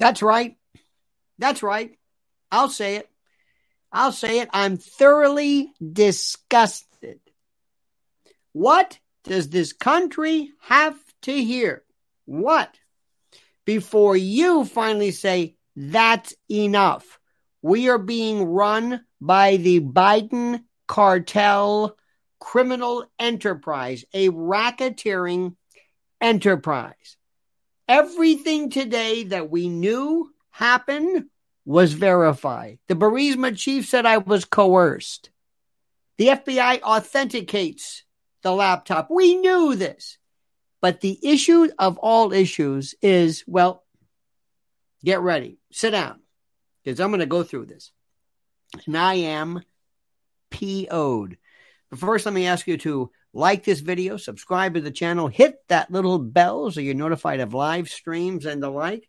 That's right. That's right. I'll say it. I'll say it. I'm thoroughly disgusted. What does this country have to hear? What? Before you finally say, that's enough. We are being run by the Biden cartel criminal enterprise, a racketeering enterprise. Everything today that we knew happened was verified. The Burisma chief said I was coerced. The FBI authenticates the laptop. We knew this. But the issue of all issues is well, get ready, sit down, because I'm going to go through this. And I am PO'd. But first, let me ask you to like this video, subscribe to the channel, hit that little bell so you're notified of live streams and the like.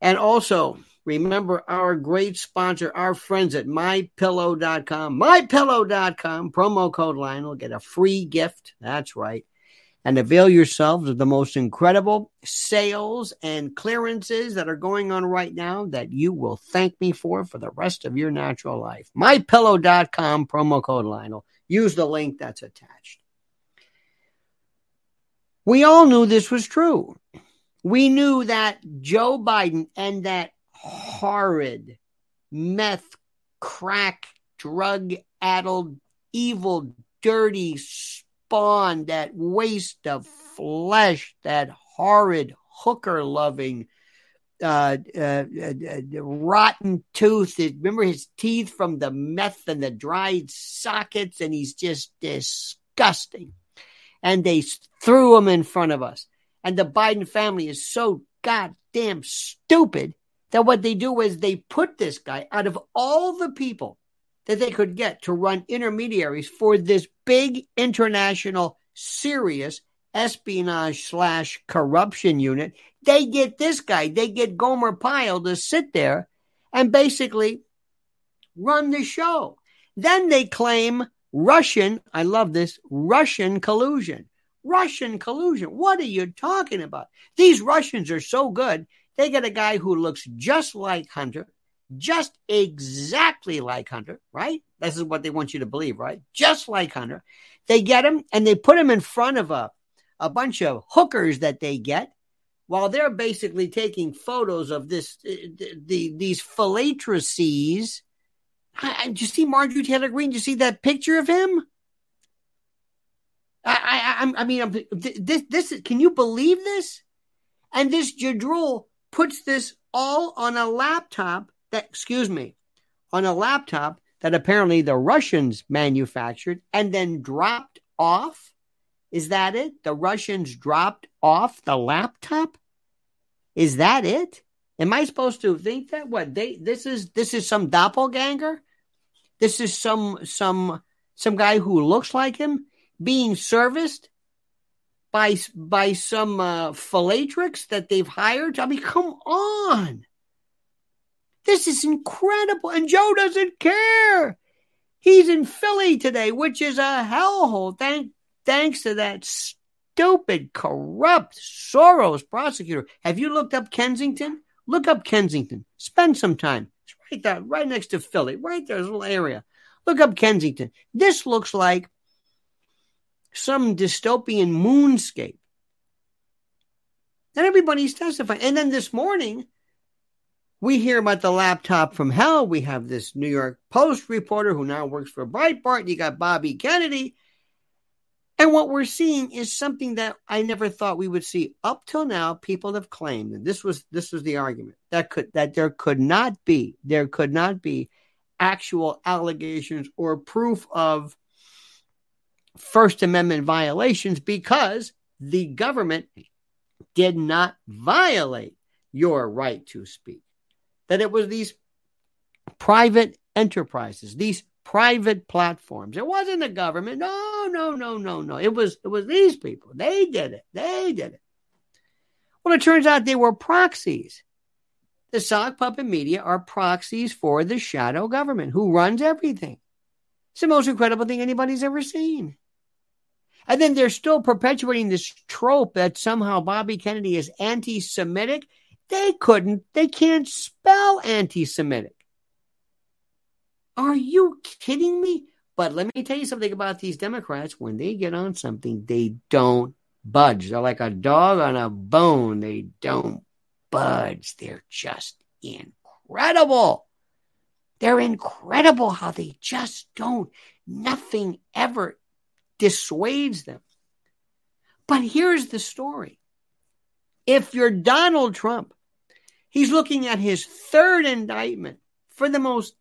And also, remember our great sponsor, our friends at mypillow.com. Mypillow.com, promo code Lionel, get a free gift. That's right. And avail yourselves of the most incredible sales and clearances that are going on right now that you will thank me for for the rest of your natural life. Mypillow.com, promo code Lionel. Use the link that's attached. We all knew this was true. We knew that Joe Biden and that horrid meth, crack, drug addled, evil, dirty spawn, that waste of flesh, that horrid hooker loving, uh, uh, uh, rotten tooth. Remember his teeth from the meth and the dried sockets, and he's just disgusting. And they threw him in front of us. And the Biden family is so goddamn stupid that what they do is they put this guy out of all the people that they could get to run intermediaries for this big international serious espionage slash corruption unit. They get this guy, they get Gomer Pyle to sit there and basically run the show. Then they claim Russian, I love this, Russian collusion. Russian collusion. What are you talking about? These Russians are so good. They get a guy who looks just like Hunter, just exactly like Hunter, right? This is what they want you to believe, right? Just like Hunter. They get him and they put him in front of a, a bunch of hookers that they get while they're basically taking photos of this, uh, the, the these fellatrices. Did you see Marjorie Taylor Greene? Did you see that picture of him? I, I, I mean, I'm, this, this, can you believe this? And this Jadrul puts this all on a laptop that, excuse me, on a laptop that apparently the Russians manufactured and then dropped off. Is that it? The Russians dropped off the laptop? Is that it? Am I supposed to think that what they this is this is some doppelganger? This is some some some guy who looks like him being serviced by by some uh, fellatrix that they've hired. I mean, come on. This is incredible. And Joe doesn't care. He's in Philly today, which is a hellhole. Thank, thanks to that stupid, corrupt Soros prosecutor. Have you looked up Kensington? Look up Kensington. Spend some time. It's right there, right next to Philly, right there, little area. Look up Kensington. This looks like some dystopian moonscape. And everybody's testifying. And then this morning, we hear about the laptop from hell. We have this New York Post reporter who now works for Breitbart. You got Bobby Kennedy. And what we're seeing is something that I never thought we would see. Up till now, people have claimed, and this was this was the argument that could that there could not be there could not be actual allegations or proof of First Amendment violations because the government did not violate your right to speak. That it was these private enterprises, these private platforms. It wasn't the government. No, no, no, no, no. It was it was these people. They did it. They did it. Well, it turns out they were proxies. The sock puppet media are proxies for the shadow government who runs everything. It's the most incredible thing anybody's ever seen. And then they're still perpetuating this trope that somehow Bobby Kennedy is anti Semitic. They couldn't, they can't spell anti Semitic. Are you kidding me? But let me tell you something about these Democrats. When they get on something, they don't budge. They're like a dog on a bone. They don't budge. They're just incredible. They're incredible how they just don't. Nothing ever dissuades them. But here's the story. If you're Donald Trump, he's looking at his third indictment for the most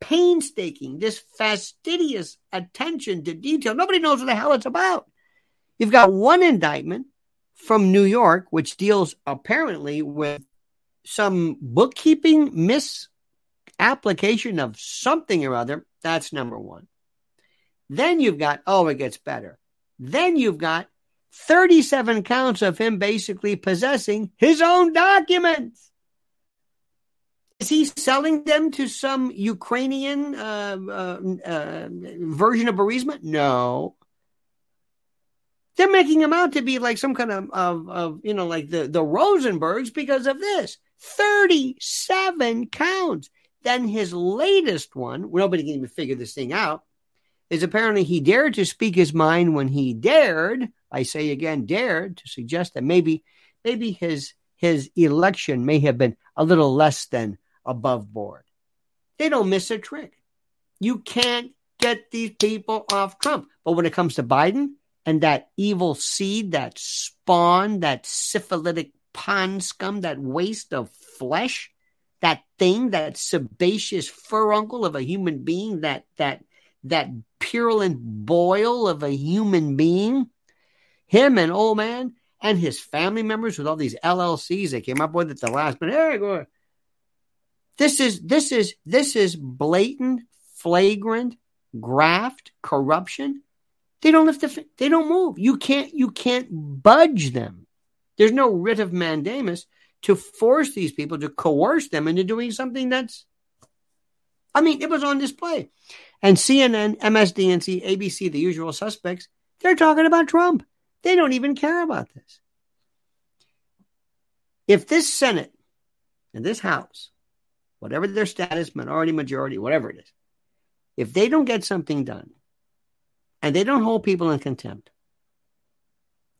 painstaking, this fastidious attention to detail. Nobody knows what the hell it's about. You've got one indictment from New York, which deals apparently with some bookkeeping misapplication of something or other. That's number one. Then you've got, oh, it gets better. Then you've got 37 counts of him basically possessing his own documents. Is he selling them to some Ukrainian uh, uh, uh, version of Burisma? No. They're making him out to be like some kind of, of, of, you know, like the, the Rosenbergs because of this. 37 counts. Then his latest one, nobody can even figure this thing out, is apparently he dared to speak his mind when he dared, I say again, dared to suggest that maybe, maybe his, his election may have been a little less than above board. They don't miss a trick. You can't get these people off Trump. But when it comes to Biden and that evil seed, that spawn, that syphilitic pond scum, that waste of flesh, that thing, that sebaceous furuncle of a human being, that that that purulent boil of a human being, him and old man and his family members with all these LLCs they came up with at the last minute. Hey, this is this is this is blatant, flagrant graft, corruption. They don't lift the, they don't move. You can't you can't budge them. There's no writ of mandamus to force these people to coerce them into doing something that's I mean, it was on display. And CNN, MSDNC, ABC, the usual suspects, they're talking about Trump. They don't even care about this. If this Senate and this House whatever their status, minority, majority, whatever it is, if they don't get something done and they don't hold people in contempt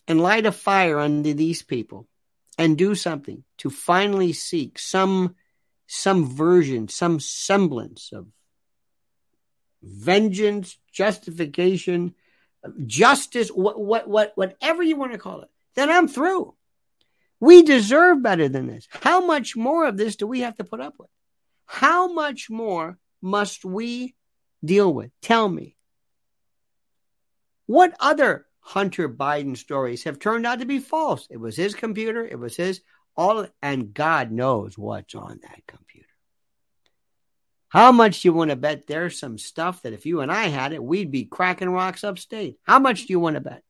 and light a fire under these people and do something to finally seek some some version, some semblance of vengeance, justification, justice, what, what, what, whatever you want to call it, then I'm through. We deserve better than this. How much more of this do we have to put up with? How much more must we deal with? Tell me. What other Hunter Biden stories have turned out to be false? It was his computer, it was his all and God knows what's on that computer. How much do you want to bet there's some stuff that if you and I had it, we'd be cracking rocks upstate? How much do you want to bet?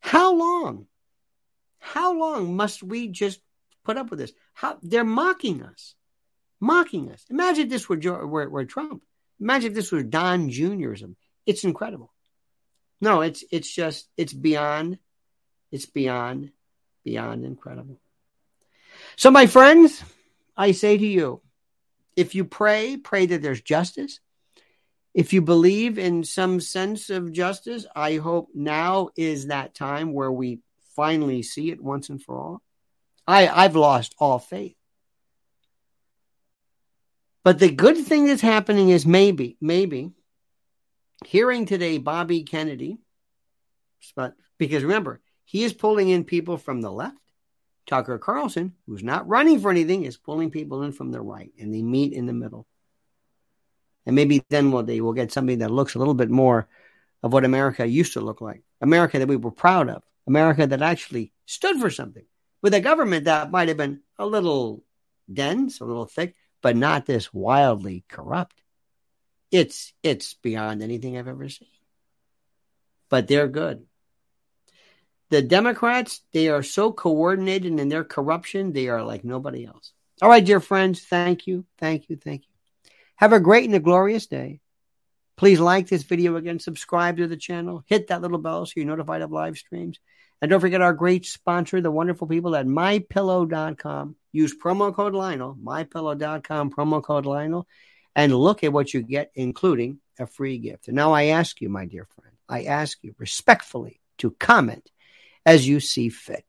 How long? How long must we just put up with this? How they're mocking us, mocking us. Imagine if this were, were, were Trump. Imagine if this was Don Juniorism. It's incredible. No, it's it's just it's beyond, it's beyond, beyond incredible. So, my friends, I say to you, if you pray, pray that there's justice. If you believe in some sense of justice, I hope now is that time where we finally see it once and for all. I, I've lost all faith. But the good thing that's happening is maybe, maybe hearing today Bobby Kennedy, but because remember, he is pulling in people from the left. Tucker Carlson, who's not running for anything, is pulling people in from the right, and they meet in the middle. And maybe then one day we'll get something that looks a little bit more of what America used to look like. America that we were proud of. America that actually stood for something with a government that might have been a little dense, a little thick, but not this wildly corrupt. It's it's beyond anything I've ever seen. But they're good. The Democrats, they are so coordinated in their corruption, they are like nobody else. All right, dear friends, thank you, thank you, thank you. Have a great and a glorious day. Please like this video again, subscribe to the channel, hit that little bell so you're notified of live streams. And don't forget our great sponsor, the wonderful people at mypillow.com. Use promo code Lionel, mypillow.com, promo code Lionel, and look at what you get, including a free gift. And now I ask you, my dear friend, I ask you respectfully to comment as you see fit.